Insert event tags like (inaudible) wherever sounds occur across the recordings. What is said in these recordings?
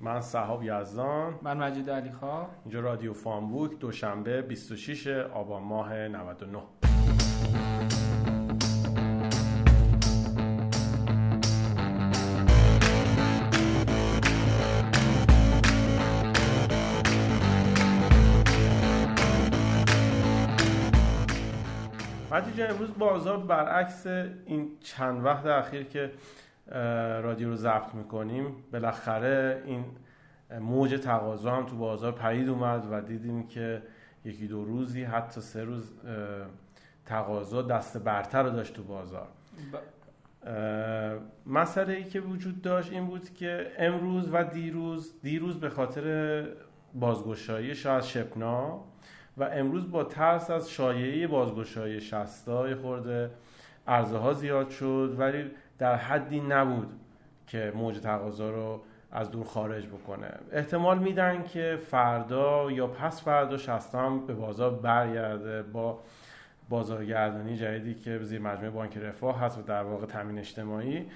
من صحاب یزدان. من مجید علی خواه اینجا رادیو فامبوک دوشنبه 26 آبان ماه 99 مجید امروز بازار برعکس این چند وقت اخیر که رادیو رو ضبط می‌کنیم. بالاخره این موج تقاضا هم تو بازار پرید اومد و دیدیم که یکی دو روزی حتی سه روز تقاضا دست برتر رو داشت تو بازار. مسئله ای که وجود داشت این بود که امروز و دیروز دیروز به خاطر بازگشایی شاید شپنا و امروز با ترس از شایعه بازگشایی شستا خورده عرضه ها زیاد شد. ولی در حدی نبود که موج تقاضا رو از دور خارج بکنه. احتمال میدن که فردا یا پس فردا شستم به بازار برگرده با بازارگردانی جدیدی که زیر مجموعه بانک رفاه هست و در واقع تامین اجتماعی.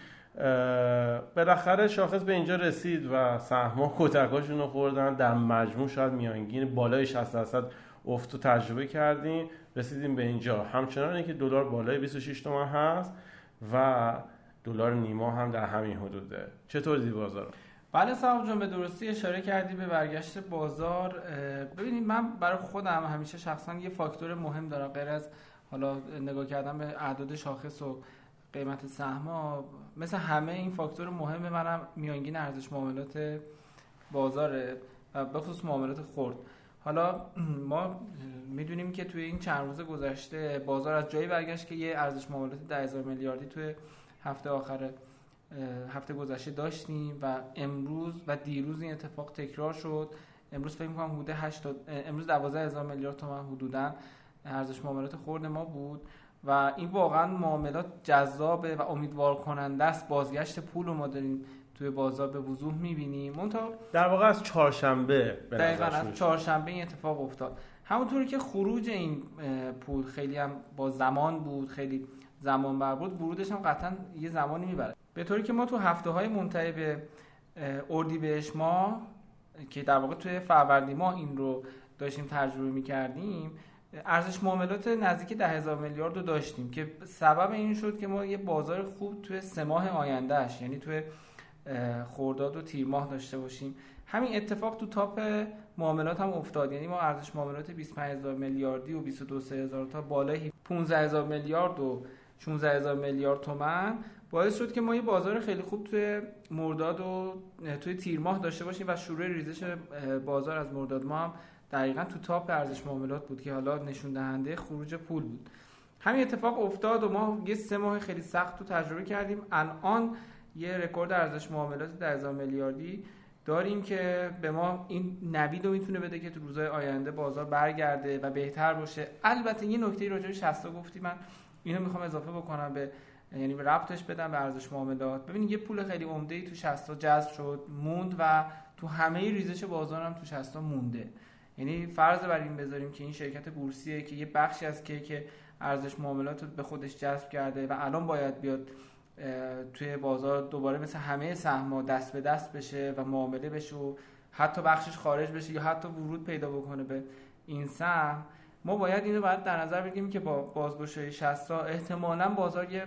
بالاخره شاخص به اینجا رسید و سهم‌ها کتکاشون رو خوردن. در مجموع شاید میانگین بالای 60 درصد افت تجربه کردیم. رسیدیم به اینجا. همچنان که دلار بالای 26 تومن هست و دلار نیما هم در همین حدوده. چطور دیدی بازار؟ بله صاحب جان به درستی اشاره کردی به برگشت بازار. ببینید من برای خودم همیشه شخصا یه فاکتور مهم دارم. غیر از حالا نگاه کردن به اعداد شاخص و قیمت سهما مثل همه این فاکتور مهم منم میانگین ارزش معاملات بازاره و به خصوص معاملات خرد. حالا ما می‌دونیم که توی این چند روز گذشته بازار از جایی برگشت که یه ارزش معاملات 10000 میلیاردی توی هفته آخر هفته گذشته داشتیم و امروز و دیروز این اتفاق تکرار شد. امروز فکر می‌کنم حدود 8 امروز 12000 میلیارد تومان حدودا ارزش معاملات خورد ما بود و این واقعا معاملات جذابه و امیدوار کننده است. بازگشت پول رو ما داریم توی بازار به وضوح می‌بینیم. منتها در واقع از چهارشنبه دقیقاً از چهارشنبه این اتفاق افتاد. همونطوری که خروج این پول خیلی هم با زمان بود خیلی زمان بر بود ورودش هم قطعا یه زمانی می‌بره. به طوری که ما تو هفته های منتهی به اردیبهشت ما که در واقع توی فروردین ماه این رو داشتیم تجربه می‌کردیم ارزش معاملات نزدیک ده هزار میلیارد رو داشتیم که سبب این شد که ما یه بازار خوب توی سه ماه آیندهش یعنی توی خورداد و تیر ماه داشته باشیم. همین اتفاق تو تاپ معاملات هم افتاد. یعنی ما ارزش معاملات 25000 میلیاردی و 22000 تا بالای 15000 میلیارد و 16 هزار میلیارد تومن باعث شد که ما یه بازار خیلی خوب توی مرداد و توی تیر ماه داشته باشیم و شروع ریزش بازار از مرداد. ما هم دقیقا تو تاپ ارزش معاملات بود که حالا نشون دهنده خروج پول بود. همین اتفاق افتاد و ما یه سه ماه خیلی سخت تو تجربه کردیم. الان یه رکورد ارزش معاملات 10000 میلیاردی داریم که به ما این نوید رو می‌تونه بده که تو روزهای آینده بازار برگرده و بهتر باشه. البته یه نکته راجع به 60 گفتی من. اینو می‌خوام اضافه بکنم به یعنی به ربطش بدم به ارزش معاملات. ببینید یه پول خیلی عمده تو 60 جذب شد موند و تو همه ریزش بازار هم تو 60 مونده. یعنی فرض بر این بذاریم که این شرکت بورسیه که یه بخشی از که ارزش معاملات رو به خودش جذب کرده و الان باید بیاد توی بازار دوباره مثل همه سهم‌ها دست به دست بشه و معامله بشه و حتی بخشش خارج بشه یا حتی ورود پیدا بکنه به این سهم. ما باید اینو باید در نظر بگیریم که با بازگشایی 60 احتمالا بازار یه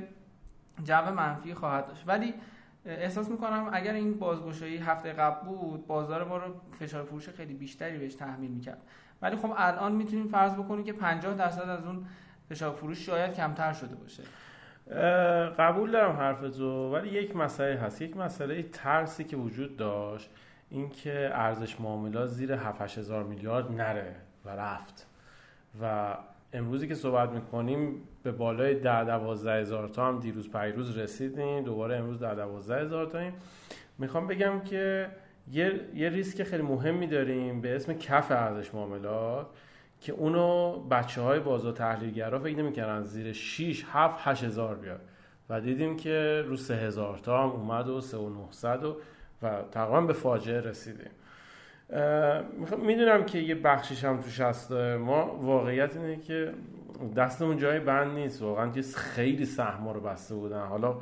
جو منفی خواهد داشت. ولی احساس می‌کنم اگر این بازگشایی هفته قبل بود بازار ما رو فشار فروش خیلی بیشتری بهش تحمیل می‌کرد. ولی خب الان می‌تونیم فرض بکنیم که 50 درصد از اون فشار فروش شاید کمتر شده باشه. قبول دارم حرف تو ولی یک مسئله هست. یک مسئله ترسی که وجود داشت اینکه ارزش معاملات زیر 7 هزار میلیارد نره و رفت. و امروزی که صحبت می‌کنیم به بالای ده دوازده هزار تا هم دیروز پیروز رسیدیم. دوباره امروز ده دوازده هزار تاییم. می‌خوام بگم که یه, یه ریسک خیلی مهمی داریم به اسم کف ارزش معاملات که اونو بچه های بازار تحلیلگرا فکر نمی‌کردن زیر 6 7 8 هزار بیاد. و دیدیم که رو 3 هزار تا هم اومد و 3 و 900 و, و تقریبا به فاجعه رسیدیم. می‌دونم که یه بخشیش هم توش هست. ما واقعیت اینه که دستمون جای بند نیست. واقعا که خیلی سهما رو بسته بودن. حالا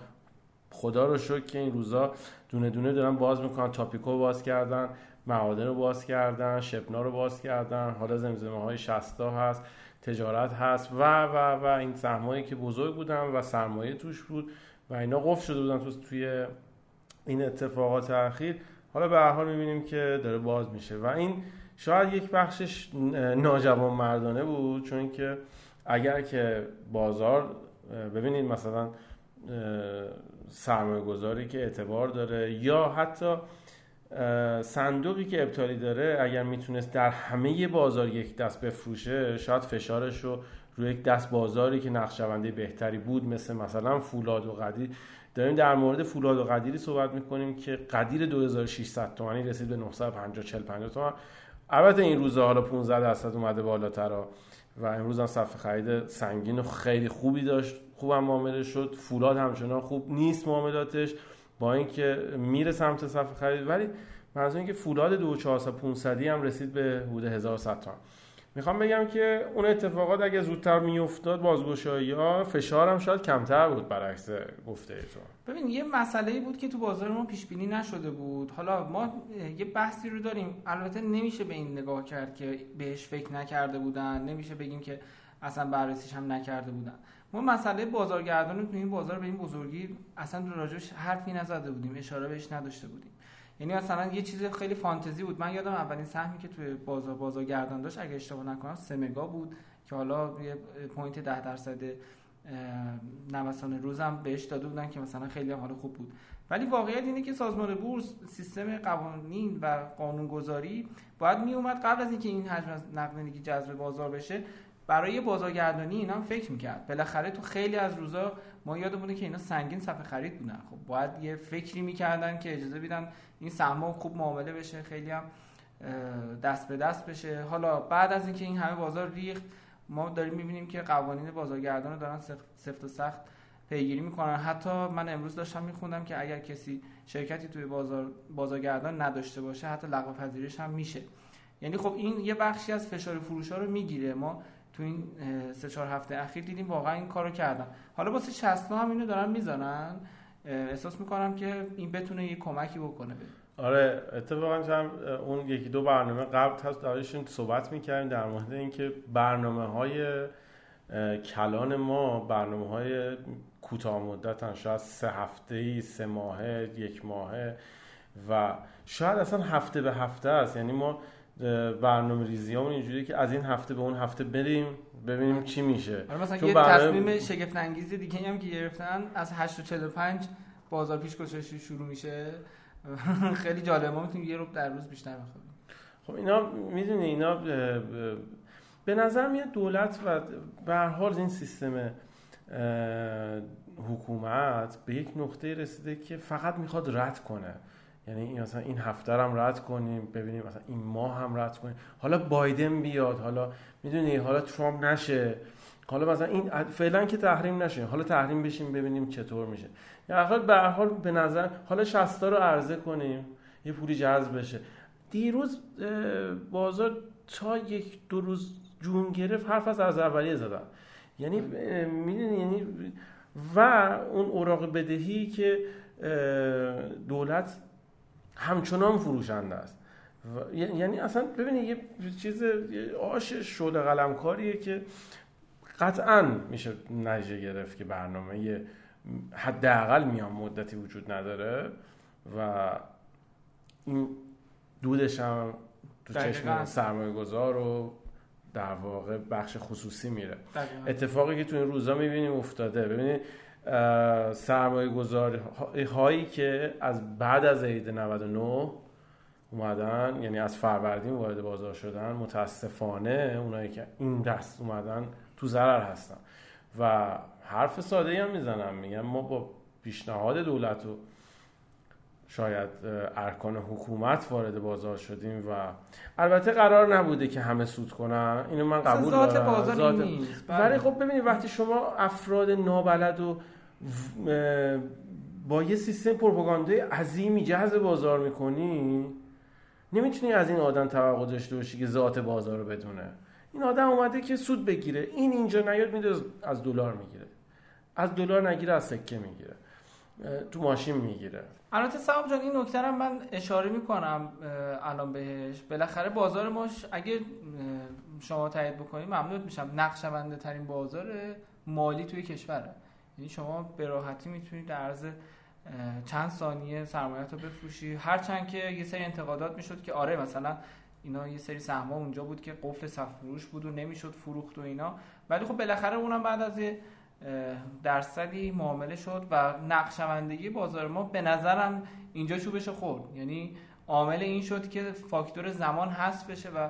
خدا رو شکر که این روزا دونه دونه دارن باز می‌کنن. تاپیکو باز کردن معادن رو باز کردن شپنا رو باز کردن. حالا زمزمه های شستا هست تجارت هست و و و این سهمایی که بزرگ بودن و سرمایه توش بود و اینا قفل شده بودن تو توی این اتفاقات اخیر. حالا به هر حال می‌بینیم که داره باز میشه. و این شاید یک بخشش ناجوان مردانه بود چون که اگر که بازار ببینید مثلا سرمایه گذاری که اعتبار داره یا حتی صندوقی که ابطالی داره اگر می‌تونست در همه بازار یک دست بفروشه شاید فشارش رو روی یک دست بازاری که نقشونده بهتری بود مثل مثلا فولاد و قدیر داریم در مورد فولاد و قدیری صحبت می‌کنیم که قدیر 2600 تومانی رسید به 950 40 50 تومن. البته این روزها حالا 15 درصد اومده بالاتر و امروز هم صفحه خرید سنگین و خیلی خوبی داشت. خوبم معامله شد. فولاد همچنان خوب نیست معاملاتش. با اینکه میره سمت صفحه خرید ولی منظور اینکه فولاد 2400 هم رسید به حدود 1100 تومن. می‌خوام بگم که اون اتفاقات اگه زودتر میافتاد بازگشایی ها فشارم شاید کمتر بود برعکس گفته تو. ببین یه مسئله ای بود که تو بازار ما پیش بینی نشده بود. حالا ما یه بحثی رو داریم. البته نمیشه به این نگاه کرد که بهش فکر نکرده بودن. نمیشه بگیم که اصلا بررسیش هم نکرده بودن. ما مسئله بازارگردان تو این بازار به این بزرگی اصلا راجعش حرفی نزده بودیم. اشاره بهش نداشته بودیم. یعنی مثلا یه چیز خیلی فانتزی بود. من یادم اولین سهمی که توی بازار بازار گردان داشت اگه اشتباه نکنم سمگا بود که حالا یه پوینت 10 درصد نوسان روزم بهش داده بودن که مثلا خیلی حالا خوب بود. ولی واقعیت اینه که سازمان بورس سیستم قوانین و قانونگذاری باید می اومد قبل از اینکه این حجم از نقدینگی جذب بازار بشه برای بازارگردانی اینا فکر می‌کرد. بالاخره تو خیلی از روزا ما یادمونه که اینا سنگین صفحه خرید بودن. خب باید یه فکری می‌کردن که اجازه بیدن این سهم‌ها خوب معامله بشه خیلی هم دست به دست بشه. حالا بعد از اینکه این همه بازار ریخت ما داریم می‌بینیم که قوانین بازارگردان رو دارن سفت و سخت پیگیری می‌کنن. حتی من امروز داشتم میخوندم که اگر کسی شرکتی توی بازار بازارگردان نداشته باشه حتی لغو پذیرش هم میشه. یعنی خب این یه بخشی از فشار فروش ها رو می‌گیره. ما تو این سه چهار هفته اخیر دیدیم واقعا این کارو کردن. حالا واسه 60 هم اینو دارن می‌زنن. احساس می‌کنم که این بتونه یه کمکی بکنه آره اتفاقا هم اون یکی دو برنامه قبل هست درشون صحبت می‌کردیم در مورد اینکه برنامه های کلان ما برنامه های کوتاه مدت شاید سه هفته ای سه ماهه یک ماهه و شاید اصلا هفته به هفته است. یعنی ما برنامه ریزی همون اینجوری که از این هفته به اون هفته بریم ببینیم چی میشه. آره مثلا یه برنامه... تصمیم شگفت انگیزی دیگه هم که گرفتن از 8.45 بازار پیش گذاشته شروع میشه. (laughs) خیلی جالبه. ما می‌تونیم یه رو در روز بیشتر بخوریم خب اینا می‌دونی اینا به نظر میاد دولت و به هر حال این سیستم حکومت به یک نقطه رسیده که فقط می‌خواد رد کنه. یعنی مثلا این هفته هم رد کنیم ببینیم مثلا این ماه هم رد کنیم. حالا بایدن بیاد حالا می‌دونی حالا ترامپ نشه. حالا مثلا این فعلا که تحریم نشه. حالا تحریم بشیم ببینیم چطور میشه. یا حال به حال به نظر حالا 60 رو عرضه کنیم. یه پولی جذب بشه. دیروز بازار تا یک دو روز جون گرفت حرف از از اولیه زدن یعنی می‌دونی یعنی و اون اوراق بدهی که دولت همچنان فروشنده است. یعنی اصلا ببینید یه چیز آش شده قلمکاریه که قطعا میشه نتیجه گرفت که برنامه حداقل میان مدتی وجود نداره و این دودش هم تو چشم سرمایه گذار و در واقع بخش خصوصی میره. اتفاقی که تو این روزا می‌بینیم افتاده. ببینید سرمایه گذاری هایی که از بعد از عید 99 اومدن یعنی از فروردین وارد بازار شدن متاسفانه اونایی که این دست اومدن تو ضرر هستن. و حرف ساده هم می‌زنم. میگم ما با پیشنهاد دولت و شاید ارکان حکومت وارد بازار شدیم و البته قرار نبوده که همه سود کنن. اینو من قبول دارم. بازار ذات... نیست. بله. ولی خب ببینید وقتی شما افراد نابلد و با یه سیستم پروپاگاندای عظیمی جذب بازار می‌کنی نمی‌تونی از این آدم توقع داشته باشی که ذات بازار رو بدونه. این آدم اومده که سود بگیره. این اینجا نیاد میده از دلار می‌گیره. از دلار نگیره از سکه می‌گیره. تو ماشین می‌گیره. البته صاحب جان این نکته من اشاره می‌کنم الان بهش. بالاخره بازار ما اگه شما تایید بکنید ممنون میشم. نقشبنده ترین بازار مالی توی کشوره. یعنی شما به راحتی می‌تونید در عرض چند ثانیه سرمایه رو بفروشی. هرچند که یه سری انتقادات می‌شد که آره مثلا اینا یه سری سهم‌ها اونجا بود که قفل صف فروش بود و نمی‌شد فروخت و اینا. ولی خب بالاخره اونم بعد از یه درصدی معامله شد و نقشوندگی بازار ما به نظرم اینجا چوبش خورد. یعنی عامل این شد که فاکتور زمان حذف بشه و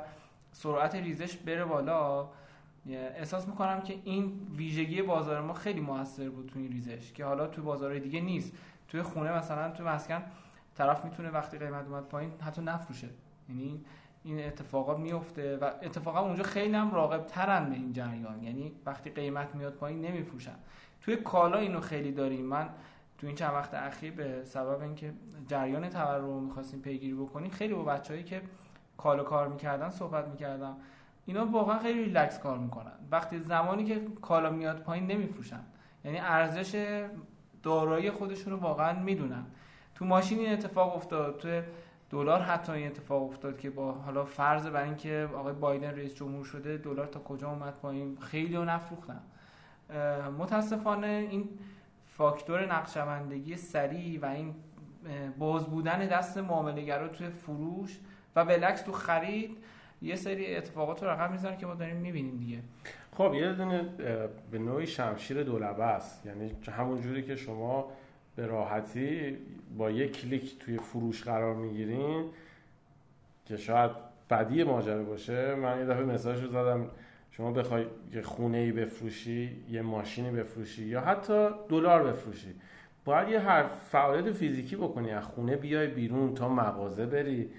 سرعت ریزش بره بالا. احساس می‌کنم که این ویژگی بازار ما خیلی موثر بود تو این ریزش که حالا تو بازارهای دیگه نیست. توی خونه مثلا تو مسکن طرف می‌تونه وقتی قیمت اومد پایین حتی نفروشه. یعنی این اتفاقا میفته و اتفاقا اونجا خیلی هم راقب ترن به این جریان. یعنی وقتی قیمت میاد پایین نمیفروشن. توی کالا اینو خیلی داریم. من تو این چند وقت اخیر به سبب اینکه جریان تورم رو می‌خواستیم پیگیری بکنیم خیلی با بچههایی که کالا کار می‌کردن صحبت می‌کردم. اینا واقعا خیلی ریلکس کار می‌کنن. وقتی زمانی که کالا میاد پایین نمیفروشن. یعنی ارزش دارایی خودشون رو واقعا می‌دونن. تو ماشین این اتفاق افتاد تو دلار حتی این اتفاق افتاد که با حالا فرض بر اینکه آقای بایدن رئیس جمهور شده دلار تا کجا اومد پایین؟ خیلی رو نفروختن. متاسفانه این فاکتور نقشبندگی سریع و این باز بودن دست معامله‌گرا توی فروش و بلکس تو خرید یه سری اتفاقات رو رقم می‌زنه که ما داریم می‌بینیم دیگه. خب یه دونه به نوعی شمشیر دولبه است. یعنی همون جوری که شما به راحتی با یک کلیک توی فروش قرار می‌گیرین که شاید بدی ماجرا باشه. من یه دفعه مساج رو زدم شما بخوای یه خونه ای بفروشی یه ماشینی بفروشی یا حتی دلار بفروشی. باید یه هر فعالیت فیزیکی بکنی. از خونه بیای بیرون تا مغازه بری.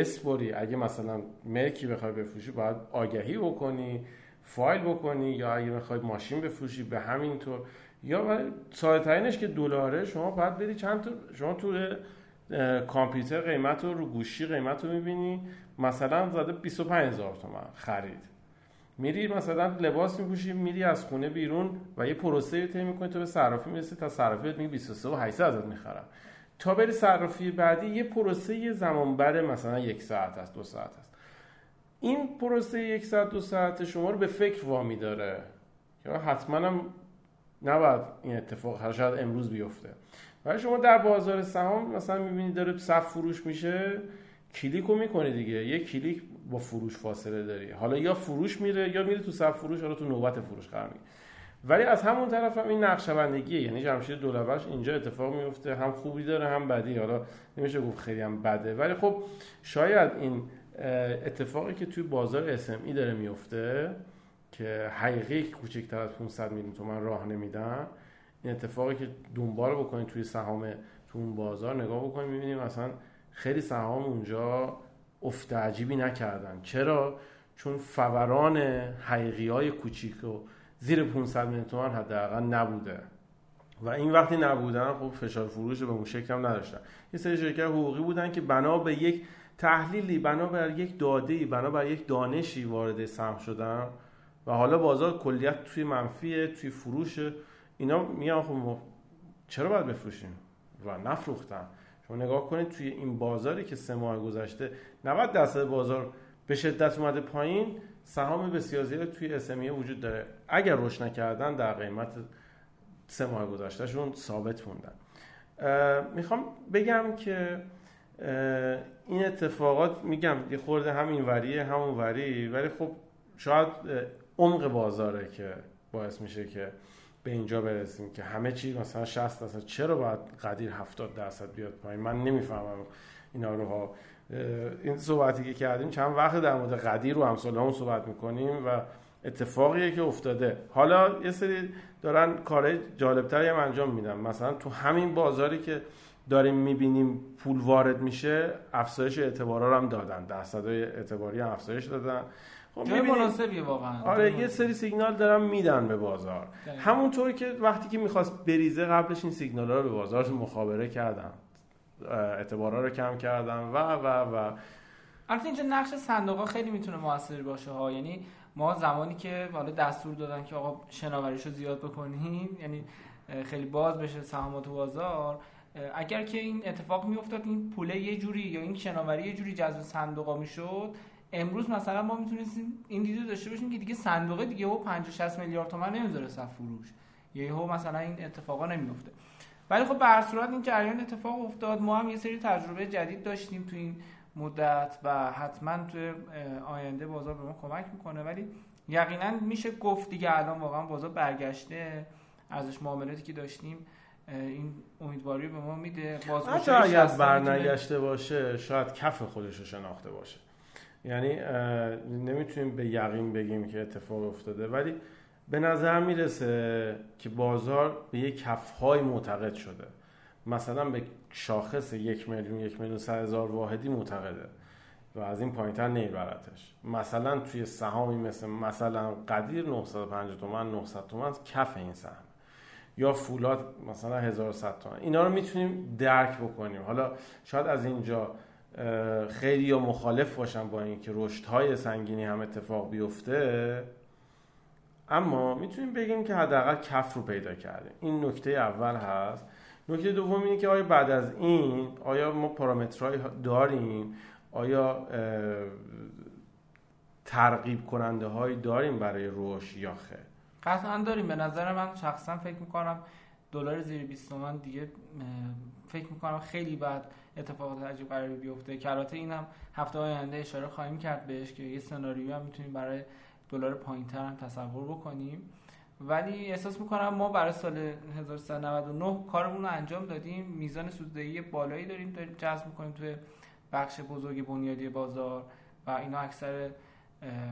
بسپری. اگه مثلا ملکی بخوای بفروشی باید آگهی بکنی فایل بکنی یا اگه بخوای ماشین بفروشی به همین طور. یا ساده که دلاره شما باید بری چند تا شما تو کامپیوتر قیمت رو رو گوشی قیمت رو می‌بینی. مثلا زده 25 هزار خرید. میری مثلا لباس میپوشی میری از خونه بیرون و یه پروسه طی می‌کنی تو به صرافی می‌رسی تا صرافی میگه 23 و 800 ازت می‌خرم. تا بری صرافی بعدی یه پروسه زمان بره مثلا یک ساعت است دو ساعت است این پروسه یک ساعت دو ساعت شما رو به فکر وامی داره یا حتما هم نباید این اتفاق شاید امروز بیفته. ولی شما در بازار سهام مثلا می‌بینید داره صف فروش میشه کلیک رو می‌کنه دیگه. یه کلیک با فروش فاصله داری. حالا یا فروش میره یا میره تو صف فروش حالا تو نوبت فروش قرار می‌گیره ولی از همون طرف هم این نقشبندگیه یعنی جمشید دولبش اینجا اتفاق میفته هم خوبی داره هم بدی. حالا نمیشه گفت خیلی هم بده. ولی خب شاید این اتفاقی که توی بازار SME داره میفته که حقیقی کوچکتر از 500 میلیون تومن راه نمیدن این اتفاقی که دنبال بکنید توی سهام تو اون بازار نگاه بکنید می‌بینیم مثلا خیلی سهام اونجا افت عجیبی نکردن. چرا؟ چون فوران حقیقی های کوچیک و زیر 500 میلیون تومن حداقل نبوده. و این وقتی نبودن خب فشار فروش به اون شکل هم نداشتن. یه سری شرکت حقوقی بودن که بنا به یک تحلیلی بنا بر یک داده بنا بر یک دانشی وارد سهم شدن و حالا بازار کلیت توی منفیه توی فروش. اینا میان خب چرا باید بفروشیم؟ و نفروختن. شما نگاه کنید توی این بازاری که سه ماه گذشته 90 درصد بازار به شدت اومده پایین سهام بسیار زیاد توی اسمیه وجود داره. اگر رشد نکردن در قیمت سه ماه گذشتهشون ثابت موندن. می‌خوام بگم که این اتفاقات میگم یه خورده همین وریه همون وری ولی خب شاید عمق بازاره که باعث میشه که به اینجا برسیم که همه چی مثلا 60 درصد. چرا باید قدیر 70 درصد بیاد پایین؟ من نمی‌فهمم اینا رو. ها این صحبتی که کردیم چند وقت در مورد قدیر و امثال همون صحبت می‌کنیم و اتفاقیه که افتاده. حالا یه سری دارن کارهای جالبتری هم انجام میدن. مثلا تو همین بازاری که داریم می‌بینیم پول وارد میشه افزایش اعتبارا هم دادن. درصدهای اعتباری هم افزایش دادن. خب مناسبیه واقعا. آره یه سری سیگنال دارن میدن به بازار. همونطور که وقتی که می‌خواست بریزه قبلش این سیگنال ها رو به بازار مخابره کردن. اعتبارا رو کم کردن. و و و. البته اینجا نقش صندوق ها خیلی می‌تونه موثر باشه ها. یعنی ما زمانی که حالا دستور دادن که آقا شناوریشو زیاد بکنیم یعنی خیلی باز بشه سهامات بازار اگر که این اتفاق میافتاد این پوله یه جوری یا این شناوری یه جوری جذب صندوقا می‌شد امروز مثلا ما می‌تونستیم این دیدو داشته باشیم که دیگه صندوق دیگه و 50 60 میلیارد تومان نمی‌ذاره صف فروش. یهو مثلا این اتفاقا نمیفته ولی خب به هر صورت این جریان اتفاق افتاد. ما هم یه سری تجربه جدید داشتیم تو این مدت و حتما تو آینده بازار به ما کمک می‌کنه. ولی یقینا میشه گفت دیگه الان واقعا بازار برگشته. ارزش معاملاتی که داشتیم این امیدواری به ما میده. حتی اگر برنگشته باشه شاید کف خودش رو شناخته باشه. یعنی نمی‌تونیم به یقین بگیم که اتفاق افتاده. ولی به نظر می‌رسه که بازار به یک کفهای معتقد شده. مثلا به شاخص یک میلیون یک میلیون سه هزار واحدی معتقده و از این پایینتر نمیبرتش مثلا توی سهامی مثل مثلا قدیر 950 تومن 900 تومن کف این سهم. یا فولاد مثلا 1100 تومن. اینا رو می‌تونیم درک بکنیم. حالا شاید از اینجا خیلی یا مخالف باشن با اینکه رشدهای سنگینی هم اتفاق بیفته. اما می‌تونیم بگیم که حداقل کف رو پیدا کرده این نکته اول هست. نکته دوم اینه که آیا بعد از این آیا ما پارامترهایی داریم؟ آیا ترغیب کننده هایی داریم برای رشد یا خیر؟ قطعا داریم. به نظر من شخصا فکر می‌کنم دلار زیر 20 تومن دیگه فکر می‌کنم خیلی بعد اتفاقات عجیب قراری بیفته. که البته اینم هفته آینده اشاره خواهیم کرد بهش که یه سناریو هم می‌تونیم برای دلار پایینتر هم تصور بکنیم. ولی احساس می‌کنم ما برای سال 1399 کارمون رو انجام دادیم. میزان سوددهی بالایی داریم داریم جذب می‌کنیم توی بخش بزرگ بنیادی بازار و اینا اکثر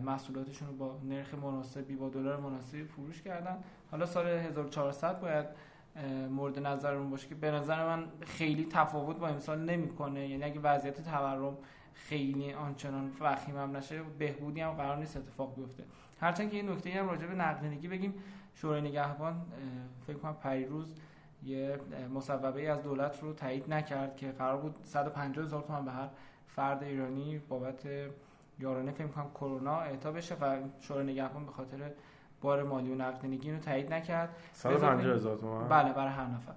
محصولاتشون رو با نرخ مناسبی با دلار مناسبی فروش کردن. حالا سال 1400 باید مورد نظرمون باشه که به نظر من خیلی تفاوت با امسال نمی‌کنه. یعنی اگه وضعیت تورم خیلی آنچنان وخیم هم نشه بهبودی هم قرار نیست اتفاق بیفته. هرچند که این نکته هم راجع به نقدینگی بگیم شورای نگهبان فکر کنم پریروز یه مصوبه از دولت رو تایید نکرد که قرار بود 150 هزار تومان به هر فرد ایرانی بابت یارانه فکر کنم کرونا اعطا بشه و شورای نگهبان به خاطر بار مالی و نقدینگی رو تایید نکرد. 150 هزار تومان؟ بله برای هر نفر.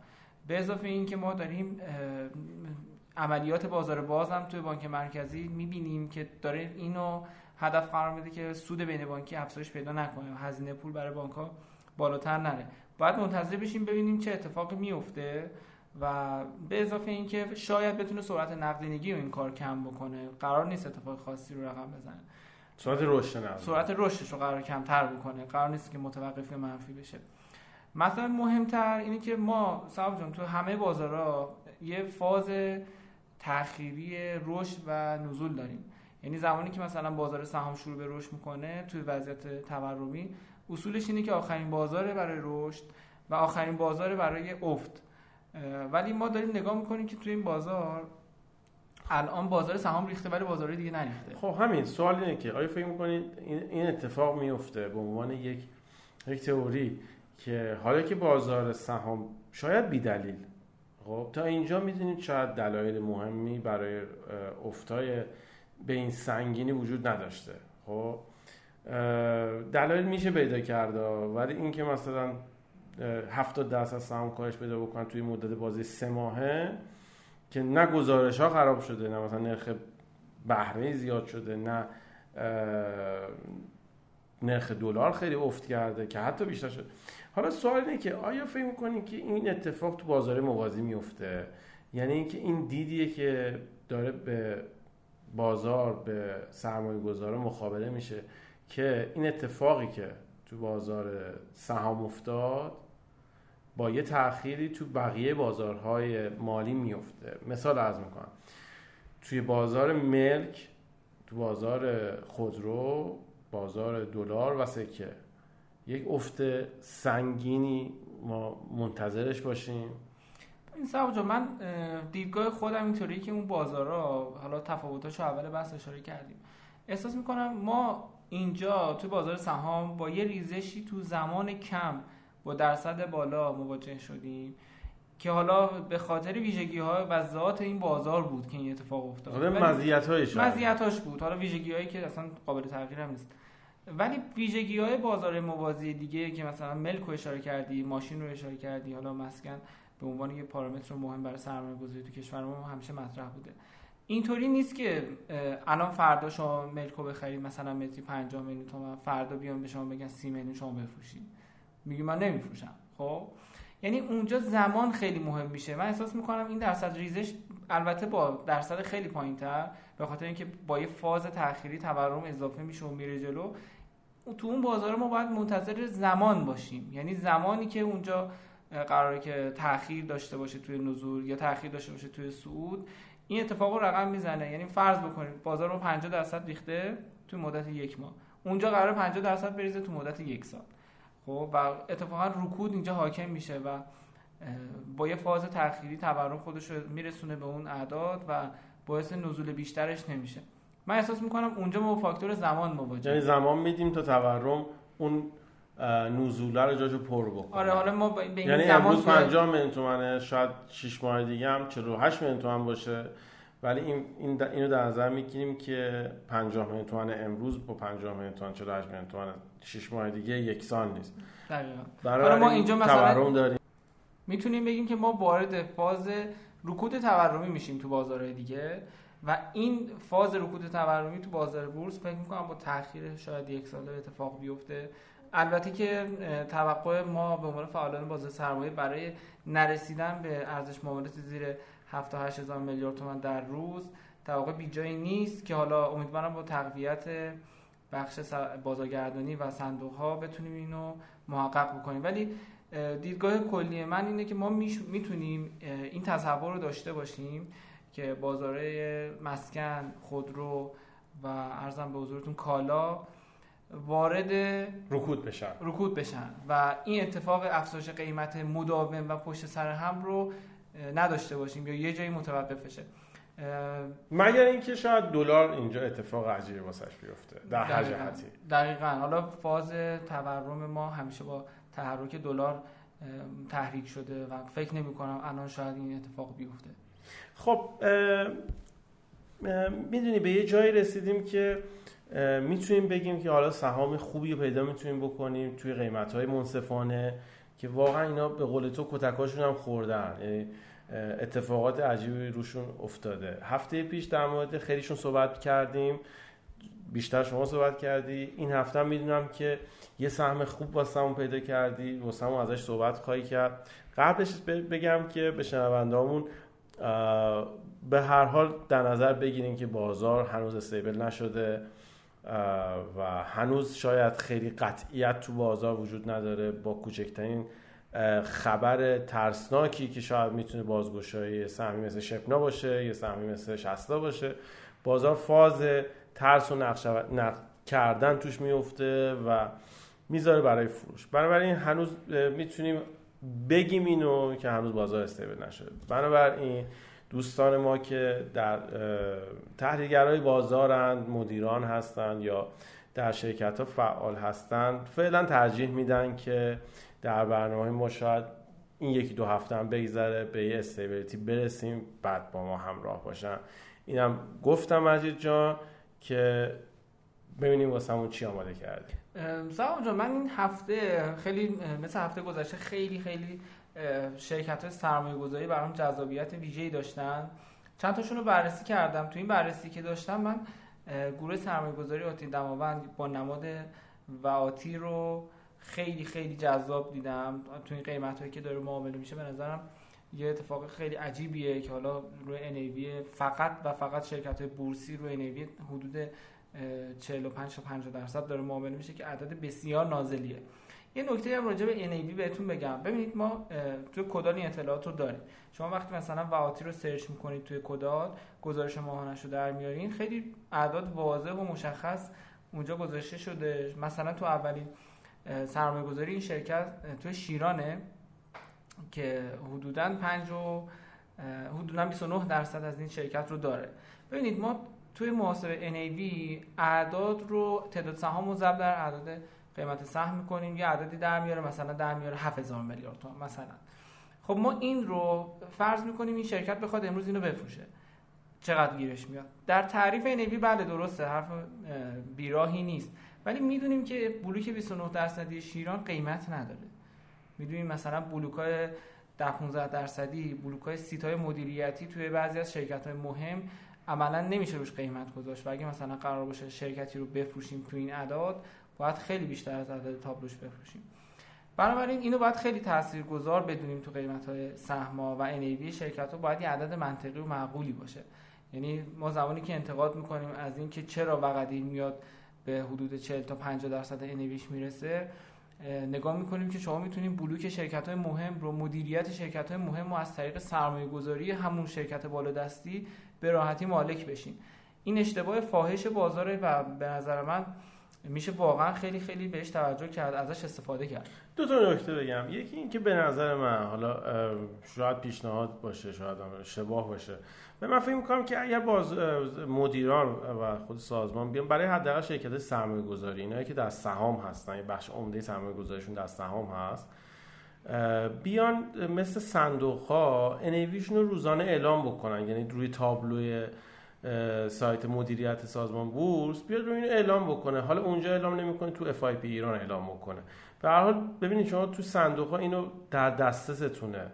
به اضافه این که ما داریم عملیات بازار باز هم توی بانک مرکزی می‌بینیم که داره اینو هدف قرار میده که سود بین بانکی افزایش پیدا نکنه هزینه پول برای بانک ها بالاتر نره. باید منتظر بشیم ببینیم چه اتفاقی میفته و به اضافه اینکه شاید بتونه سرعت نقدینگی رو این کار کم بکنه. قرار نیست اتفاق خاصی رو رقم بزنه. سرعت رشد نه سرعت رشدش رو قرار کمتر بکنه. قرار نیست که متوقف منفی بشه. مثلا مهمتر اینه که ما صاحب جان تو همه بازارها یه فاز تأخیری رشد و نزول داریم. یعنی زمانی که مثلا بازار سهام شروع به رشد می‌کنه توی وضعیت تورمی اصولش اینه که آخرین بازار برای رشد و آخرین بازار برای افت. ولی ما داریم نگاه می‌کنیم که توی این بازار الان بازار سهام ریخته ولی بازار دیگه نریخته. خب همین سوال اینه که آیا فکر می‌کنید این اتفاق میفته به عنوان یک یک تئوری که حالا که بازار سهام شاید بی دلیل خب تا اینجا می‌دونید شاید دلایل مهمی برای افتای به این سنگینی وجود نداشته. خب؟ دلایل میشه پیدا کرده ولی اینکه مثلا 70 درصد سهام کاهش پیدا بکنن توی مدت بازی سه ماهه که نه گزارش ها خراب شده نه مثلا نرخ بهره زیاد شده نه نرخ دلار خیلی افت کرده که حتی بیشتر شده. حالا سوال اینه که آیا فکر می‌کنید که این اتفاق تو بازار موازی میفته یعنی اینکه این دیدیه که داره به بازار به سرمایه گذاره مخابره میشه که این اتفاقی که تو بازار سهام افتاد با یه تأخیری تو بقیه بازارهای مالی میفته. مثال از می‌کنم. توی بازار ملک تو بازار خودرو بازار دلار و سکه یک افت سنگینی ما منتظرش باشیم. این سبا من دیدگاه خودم اینطوریه که اون بازارها حالا تفاوتاشو اول بحث اشاره کردیم. احساس می‌کنم ما اینجا تو بازار سهام با یه ریزشی تو زمان کم با درصد بالا مواجه شدیم که حالا به خاطر ویژگی ها و ذات این بازار بود که این اتفاق افتاد. هایش مزیت بود. حالا ویژگی هایی که اصلا قابل تغییر هم نیست. ولی ویژگی های بازار موازی دیگه که مثلا ملک رو اشاره کردی ماشین رو اشاره کردی حالا مسکن به عنوان یه پارامتر مهم برای سرمایه گذاری تو کشور ما همیشه مطرح بوده. اینطوری نیست که الان فردا شما ملک رو بخرید مثلا متری 50 میلیون تومن فردا بیان به شما بگن 30 میلیون شما بفروشید. میگی من نمیفروشم. خب؟ یعنی اونجا زمان خیلی مهم میشه. من احساس می‌کنم این درصد ریزش البته با درصد خیلی پایین تر به خاطر اینکه با یه فاز تأخیری تورم اضافه میشه و میره جلو تو اون بازار ما باید منتظر زمان باشیم. یعنی زمانی که اونجا قراره که تاخیر داشته باشه توی نزول یا تاخیر داشته باشه توی صعود این اتفاق رو رقم می‌زنه. یعنی فرض بکنید بازار رو 50 درصد ریخته توی مدت یک ماه. اونجا قرار 50 درصد بریزه تو مدت یک سال. خب و اتفاقا رکود اینجا حاکم میشه و با یه فاز تأخیری تورم خودش رو میرسونه به اون اعداد و باعث نزول بیشترش نمیشه. من احساس می‌کنم اونجا ما با فاکتور زمان مواجه یعنی زمان میدیم تا تورم اون نزوله رو جاشو پر بکنه آره حالا ما به این یعنی زمان امروز 50 میلیون تومنه شاید 6 ماه دیگه هم 48 میلیون تومن باشه. ولی این این اینو در نظر می‌گیریم که 50 میلیون تومن امروز با 50 میلیون تومن 48 میلیون تومن 6 ماه دیگه یکسان نیست. دقیقاً. برای ما اینجا مثلا داریم. می‌تونیم بگیم که ما وارد فاز رکود تورمی میشیم تو بازارهای دیگه و این فاز رکود تورمی تو بازار بورس فکر می‌کنم با تاخیر شاید یک ساله اتفاق بیفته. البته که توقع ما به عنوان فعالان بازار سرمایه برای نرسیدن به ارزش معاملات زیر 7 تا 8 هزار میلیارد تومان در روز توقع بی جایی نیست که حالا امیدوارم با تقویت بخش بازارگردانی و صندوق ها بتونیم اینو محقق بکنیم. ولی دیدگاه کلی من اینه که ما می‌تونیم این تصور رو داشته باشیم که بازاره مسکن خودرو و ارزم به حضورتون کالا وارد رکود بشن. رکود بشن. و این اتفاق افزایش قیمت مداوم و پشت سر هم رو نداشته باشیم یا یه جایی متوقف بشه. مگر اینکه شاید دلار اینجا اتفاق عجیبی واسش بیفته. در هر. جهتی. دقیقا. حالا فاز تورم ما همیشه با تحرک دلار تحریک شده و فکر نمی کنم الان شاید این اتفاق بیفته. خب می‌دونی به یه جایی رسیدیم که می‌تونیم بگیم که حالا سهام خوبی رو پیدا می‌تونیم بکنیم توی قیمت های منصفانه که واقعا اینا به قول تو کتکاشون هم خوردن. یعنی اتفاقات عجیبی روشون افتاده. هفته پیش در مورد خیلیشون صحبت کردیم. بیشتر شما صحبت کردی. این هفته می‌دونم که یه سهم خوب واسمون پیدا کردی. واسمون ازش صحبت خواهی کرد. قبلش بگم که به شنوندهامون به هر حال در نظر بگیریم که بازار هنوز استیبل نشده. و هنوز شاید خیلی قطعیت تو بازار وجود نداره با کوچکترین خبر ترسناکی که شاید می‌تونه بازگشایی سهمی مثل شپنا باشه یا سهمی مثل شستا باشه. بازار فاز ترس و نقش کردن توش میفته و می‌ذاره برای فروش. بنابراین هنوز می‌تونیم بگیم اینو که هنوز بازار استیبل نشده. بنابراین دوستان ما که در تحلیلگرای بازارند مدیران هستند یا در شرکت ها فعال هستند فعلا ترجیح میدن که در برنامه ما شاید این یکی دو هفته هم بگذره به یه استیبلیتی برسیم بعد با ما همراه باشن. اینم گفتم مجید جان که ببینیم واسمون چی آماده کرده سلام جان من این هفته خیلی مثل هفته گذشته خیلی خیلی شرکت های سرمایه گذاری برام جذابیت ویژه‌ای داشتن. چند تاشون رو بررسی کردم. تو این بررسی که داشتم من گروه سرمایه گذاری آتی دماوند با نماد و آتی رو خیلی خیلی جذاب دیدم. تو این قیمت هایی که داره معامله میشه به نظرم یه اتفاق خیلی عجیبیه که حالا روی NAV فقط و فقط شرکت های بورسی روی NAV حدود 45 تا 50 درصد داره معامله میشه که عدد بسیار نازلیه. یه نکته هم راجع به NAV بهتون بگم. ببینید ما توی کدال این اطلاعات رو داریم. شما وقتی مثلا واتی رو سرچ می‌کنید توی کدال گزارش ماهانش رو در میارین خیلی اعداد واضح و مشخص اونجا گذاشته شده. مثلا تو اولین سرمایه گذاری این شرکت توی شیرانه که حدودا 5 و حدودا 29 درصد از این شرکت رو داره. ببینید ما توی محاسبه NAV اعداد رو تعداد سهام رو ضرب در اعداد قیمت سهم می‌کنیم یه عددی در میاره مثلا در میاره 7000 میلیارد تومان مثلا. خب ما این رو فرض می‌کنیم این شرکت بخواد امروز اینو بفروشه. چقدر گیرش میاد؟ در تعریف NAV بله درسته حرف بیراهی نیست. ولی می‌دونیم که بلوک 29 درصدی شیران قیمت نداره. می‌دونیم مثلا بلوک های 15 درصدی بلوک های سیت های مدیریتی توی بعضی از شرکت های مهم عملا نمیشه روش قیمت گذاشت. و اگه مثلا قرار باشه شرکتی رو بفروشیم تو این اعداد باید خیلی بیشتر از عدد تابلوش بفروشیم. بنابراین اینو باید خیلی تاثیرگذار بدونیم تو قیمت های سهما و NAV شرکت ها باید یه عدد منطقی و معقولی باشه. یعنی ما زمانی که انتقاد می‌کنیم از اینکه چرا وقتی میاد به حدود 40 تا 50 درصد NAVش می‌رسه نگاه می‌کنیم که شما می‌تونیم بلوک شرکت های مهم رو مدیریت شرکت های مهم رو از طریق سرمایه گذاری همون شرکت بالادستی به راحتی مالک بشین این اشتباه فاحش بازاره و به نظر من میشه واقعا خیلی خیلی بهش توجه کرد ازش استفاده کرد. دو تا نکته بگم. یکی اینکه به نظر من حالا شاید پیشنهاد باشه شاید شباه باشه. به من فکر می‌کنم که اگر باز مدیران و خود سازمان بیان برای حداقل شرکت سرمایه گذاری اینایی که در سهام هستن یه بخش عمده سرمایه گذاریشون در سهام هست بیان مثل صندوق ها رو روزانه اعلام بکنن یعنی روی تابلوی سایت مدیریت سازمان بورس بیاد روی اینو اعلام بکنه. حالا اونجا اعلام نمی‌کنه تو FIPIRAN اعلام بکنه. به هر حال ببینید شما تو صندوق ها اینو در دسترستونه.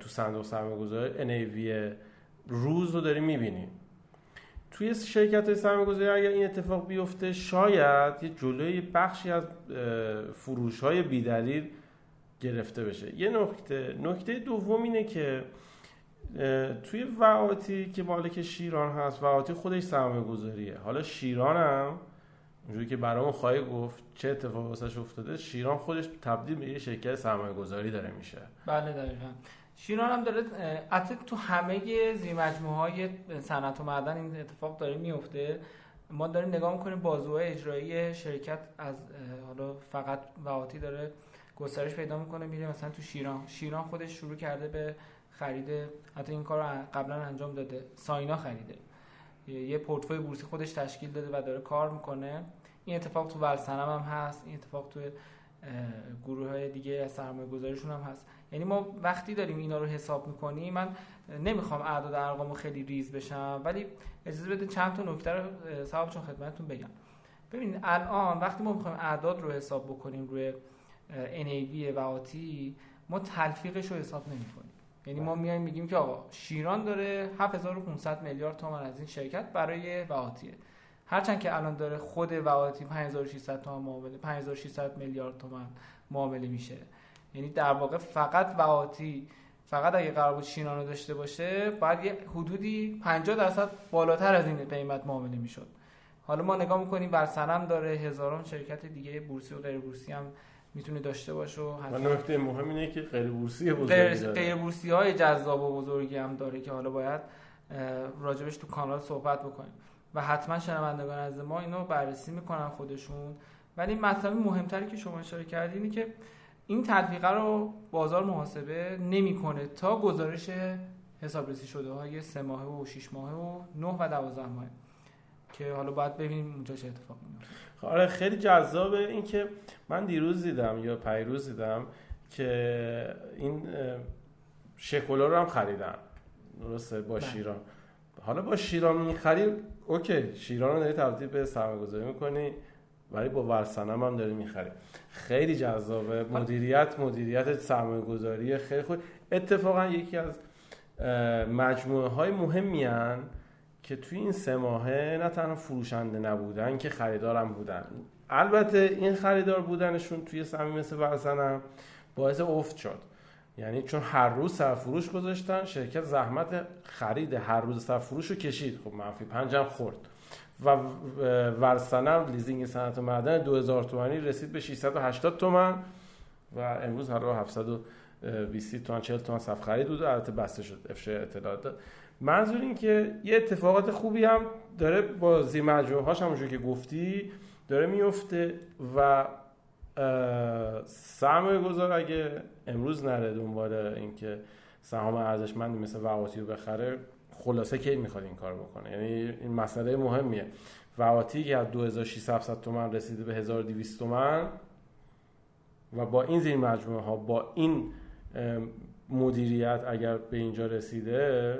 تو صندوق سرمایه گذاری NAV روز رو داریم می‌بینیم توی شرکت سرمایه گذاری اگر این اتفاق بیفته شاید یه جلوی بخشی از فروش های بیدلیل گرفته بشه. یه نکته نکته دوم اینه که توی وعاتی که مالک شیران هست وعاتی خودش سرمایه گذاریه حالا شیران هم اونجوری که برامون خواهی گفت چه اتفاقی واسش افتاده شیران خودش تبدیل به یه شرکت سرمایه گذاری داره میشه. بله دقیقا. شیران هم داره حتی تو همه زیر مجموعه های صنعت و معدن این اتفاق داره میفته. ما داریم نگاه می‌کنیم بازوهای اجرایی شرکت از حالا فقط وعاتی داره گسترش پیدا می‌کنه میره مثلا تو شیران. شیران خودش شروع کرده به خرید حتی این کار قبلا انجام داده. ساینا خریده. یه پورتفوی بورسی خودش تشکیل داده و داره کار می‌کنه. این اتفاق تو ولسنم هم هست. این اتفاق تو گروه های دیگه سرمایه گذاریشون هم هست. یعنی ما وقتی داریم اینا رو حساب می‌کنیم من نمی‌خوام اعداد ارقامو خیلی ریز بشم ولی اجازه بده چند تا نکته رو صاحب چون خدمتتون بگم. ببینید الان وقتی ما می‌خوایم اعداد رو حساب بکنیم روی NAV و آتی ما تلفیقش رو حساب نمی‌کنیم. یعنی ما میایم میگیم که آقا شیران داره 7500 میلیارد تومان از این شرکت برای وعاتیه هرچند که الان داره خود وعاتی 5600 تومان معامله 5600 میلیارد تومان معامله میشه. یعنی در واقع فقط وعاتی فقط اگه قرار بود شیران رو داشته باشه باید یه حدودی 50 درصد بالاتر از این قیمت معامله می‌شد. حالا ما نگاه می‌کنیم بر سنم داره هزاران شرکت دیگه بورسی و غیر بورسی هم می‌تونه داشته باشه و نکته مهم اینه که غیر بورسی بزرگی غیر بورسی های جذاب و بزرگی هم داره که حالا باید راجبش تو کانال صحبت بکنیم. و حتما شنوندگان از ما اینو بررسی می‌کنن خودشون. ولی مطلب مهمتری که شما اشاره کردین اینه که این تطبیقه رو بازار محاسبه نمی‌کنه تا گزارش حسابرسی شده های سه ماهه و 6 ماهه و 9 و 12 ماهه. که حالا باید ببینیم اونجا چه اتفاقی میفته آره خیلی جذابه. این که من دیروز دیدم یا پیروز دیدم که این شکولا رو هم خریدن. درسته؟ با بله. شیران. حالا با شیران می‌خری اوکی. شیران رو داری تبدیل به سرمایه گذاری می‌کنی ولی با ورسنم هم داری می‌خری. خیلی جذابه. مدیریت مدیریت سرمایه گذاری خیلی خوب. اتفاقا یکی از مجموعه های مهمی هن که توی این سه ماهه نه تنها فروشنده نبودن که خریدارم بودن. البته این خریدار بودنشون توی سمی مثل ورزنم باعث افت شد. یعنی چون هر روز سرفروش گذاشتن شرکت زحمت خرید هر روز سرفروش رو کشید. خب منفی پنجم خورد. و ورسنم لیزینگ صنعت معدن 2000 تومانی رسید به 680 تومن و امروز هر رو 720 تومن 40 تومن صف خرید بود. البته بسته شد افشای اطلاعات منظور این که یه اتفاقات خوبی هم داره با زیر مجموعه هاش همونجور که گفتی داره میفته و سرمایه گذار اگه امروز نره دنبال اینکه سهام ارزشمندی مثل وقاتی رو بخره خلاصه کی می‌خواد این کار بکنه؟ یعنی این مسئله مهمیه. وقاتی که از 2600 تومن رسیده به 1200 تومن و با این زیر مجموعه ها با این مدیریت اگر به اینجا رسیده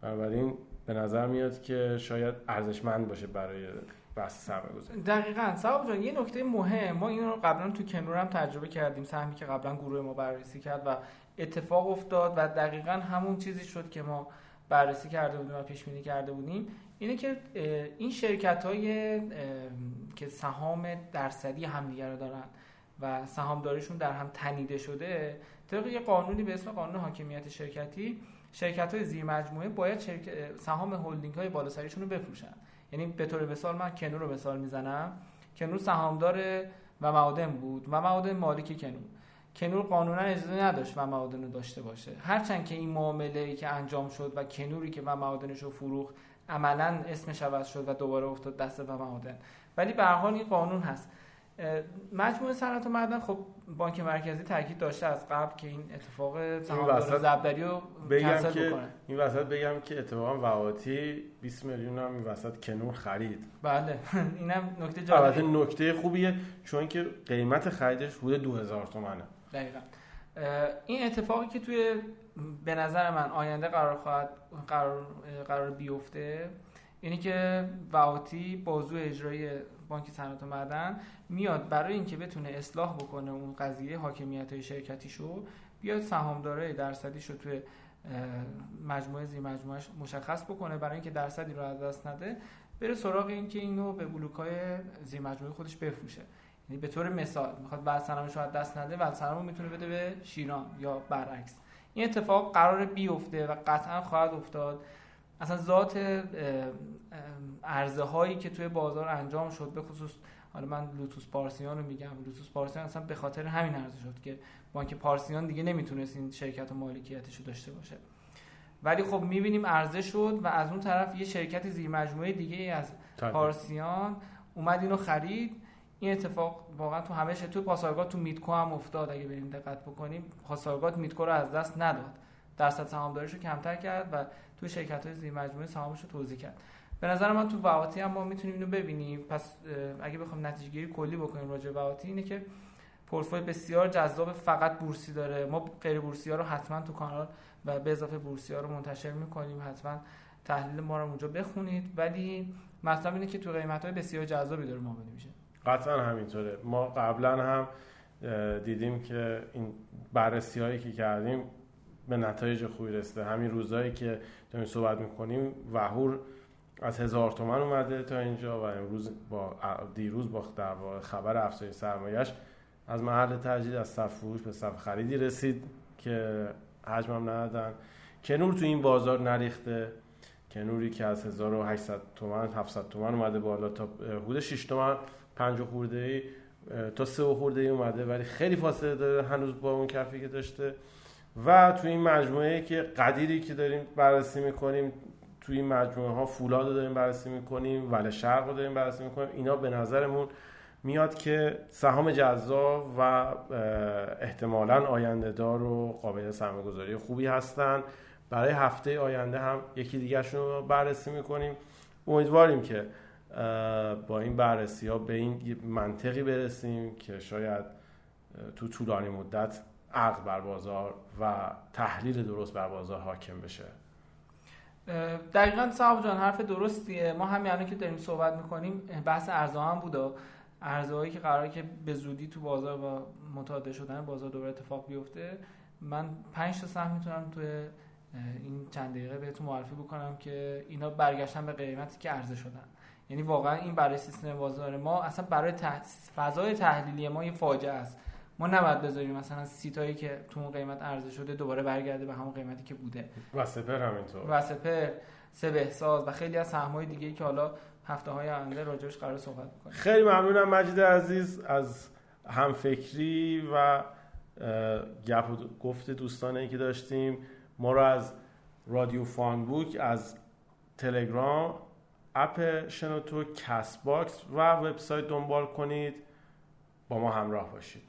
بنابراین به نظر میاد که شاید ارزشمند باشه برای بحث سرمایه‌گذاری. دقیقاً. صاحب جان یه نکته مهم. ما این رو قبلا تو کنور هم تجربه کردیم سهمی که قبلا گروه ما بررسی کرد و اتفاق افتاد و دقیقا همون چیزی شد که ما بررسی کرده بودیم و پیش بینی کرده بودیم. اینه که این شرکت های که سهام درصدی همدیگه رو دارن و سهامداریشون در هم تنیده شده طبق یه قانونی به اسم قانون حاکمیت شرکتی شرکت های زیر مجموعه باید سهام هلدینگ های بالاسریشون رو بفروشن. یعنی به طور مثال من کنور رو مثال می‌زنم. کنور سهامدار و معادن بود و معادن مالک کنور کنور قانونا اجازه نداشت و معادن رو داشته باشه. هرچند که این معامله ای که انجام شد و کنوری که و معادنش رو فروخ عملا اسمش عوض شد و دوباره افتاد دست و معادن. ولی به هر حال این قانون هست. مجموعه صنعت و معدن خب بانک مرکزی تاکید داشته از قبل که این اتفاق سهامدار زبدری رو بگم که بکنه. این وسط بگم که اتفاقا وقاتی 20 میلیون هم این وسط کنور خرید. بله. (laughs) اینم نکته جالبه. نکته خوبیه چون که قیمت خریدش حدود 2000 تومنه. دقیقاً. این اتفاقی که توی به نظر من آینده قرار خواهد قرار, قرار بیفته اینی که وعاتی بازو اجرایی بانک صنعت و معدن میاد برای اینکه بتونه اصلاح بکنه اون قضیه حاکمیت های شرکتیشو بیاد سهامدارای درصدیشو توی مجموعه زیر مجموعه مشخص بکنه برای اینکه درصدی رو از دست نده بره سراغ اینکه اینو به بلوک های زیر مجموعه خودش بفروشه. یعنی به طور مثال می‌خواد بعد رو دست نده و سلامو می‌تونه بده به شیران یا برعکس. این اتفاق قرار بیفته و قطعا خواهد افتاد. اصلا ذات عرضه هایی که توی بازار انجام شد به خصوص حالا من لوتوس پارسیان رو میگم. لوتوس پارسیان اصلا به خاطر همین عرضه شد که بانک پارسیان دیگه نمی‌تونست این شرکت و مالکیتش رو داشته باشه. ولی خب می‌بینیم عرضه شد و از اون طرف یه شرکت زیر مجموعه دیگه از پارسیان اومد اینو خرید. این اتفاق واقعا تو همه تو پاسارگاه تو میدکو هم افتاد. اگه بریم دقت بکنیم پاسارگاه میدکو رو از دست نداد. درصد سهامداریش رو کمتر کرد و تو شرکت های زیر مجموعه سهامش رو توضیح کرد. به نظر من تو وعاتی هم ما می‌تونیم اینو ببینیم. پس اگه بخوام نتیجه گیری کلی بکنیم راجع به اینه که پورتفوی بسیار جذاب فقط بورسی داره. ما غیر بورسی ها رو حتما تو کانال و به اضافه بورسی ها رو منتشر می‌کنیم. حتما تحلیل ما رو اونجا بخونید. ولی مطلب اینه که تو قیمت های بسیار جذابی داره معامله میشه قطعا همینطوره. ما قبلا هم دیدیم که این بررسی هایی که کردیم به نتایج خوبی رسیده. همین روزهایی که داریم صحبت می‌کنیم وحور از هزار تومن اومده تا اینجا و امروز با دیروز با در خبر افزایش سرمایش از محل تجدید از صف فروش به صف خریدی رسید که حجمم ندادن. کنور تو این بازار نریخته. کنوری که از 1800 تومن 700 تومن اومده بالا تا حدود 6 تومن 5 خورده ای تا 3 خورده ای اومده. ولی خیلی فاصله داره. هنوز با اون کفی که داشته. و تو این مجموعه که قدیری که داریم بررسی می‌کنیم تو این مجموعه ها فولاد رو داریم بررسی می‌کنیم ول شرق رو داریم بررسی می‌کنیم اینا به نظرمون میاد که سهام جذاب و احتمالا آینده دار و قابل سرمایه‌گذاری خوبی هستن. برای هفته آینده هم یکی دیگرشون رو بررسی می‌کنیم. امیدواریم که با این بررسی ها به این منطقی برسیم که شاید تو طولانی مدت عقل بر بازار و تحلیل درست بر بازار حاکم بشه. دقیقا صاحب جان حرف درستیه. ما همین الان که داریم صحبت می‌کنیم بحث ارزها هم بوده. ارزهایی که قراره که به زودی تو بازار با متعادل شدن بازار دوباره اتفاق بیفته من پنج تا سهم می‌تونم توی این چند دقیقه بهتون معرفی بکنم که اینا برگشتن به قیمتی که عرضه شدن. یعنی واقعا این برای سیستم بازار ما اصلا برای فضای تحلیلی ما یه فاجعه است. ما نباید بذاریم مثلا سهمایی که تو اون قیمت عرضه شده دوباره برگرده به همون قیمتی که بوده. و سپر همینطور. و سپر ثبهساز و خیلی از سهم‌های دیگه که حالا هفته های آینده راجعش قرار صحبت بکنیم خیلی ممنونم مجید عزیز از همفکری و گپ و گفت دوستانه که داشتیم. ما رو از رادیو FundBook از تلگرام app شنوتو Castbox و وبسایت دنبال کنید. با ما همراه باشید.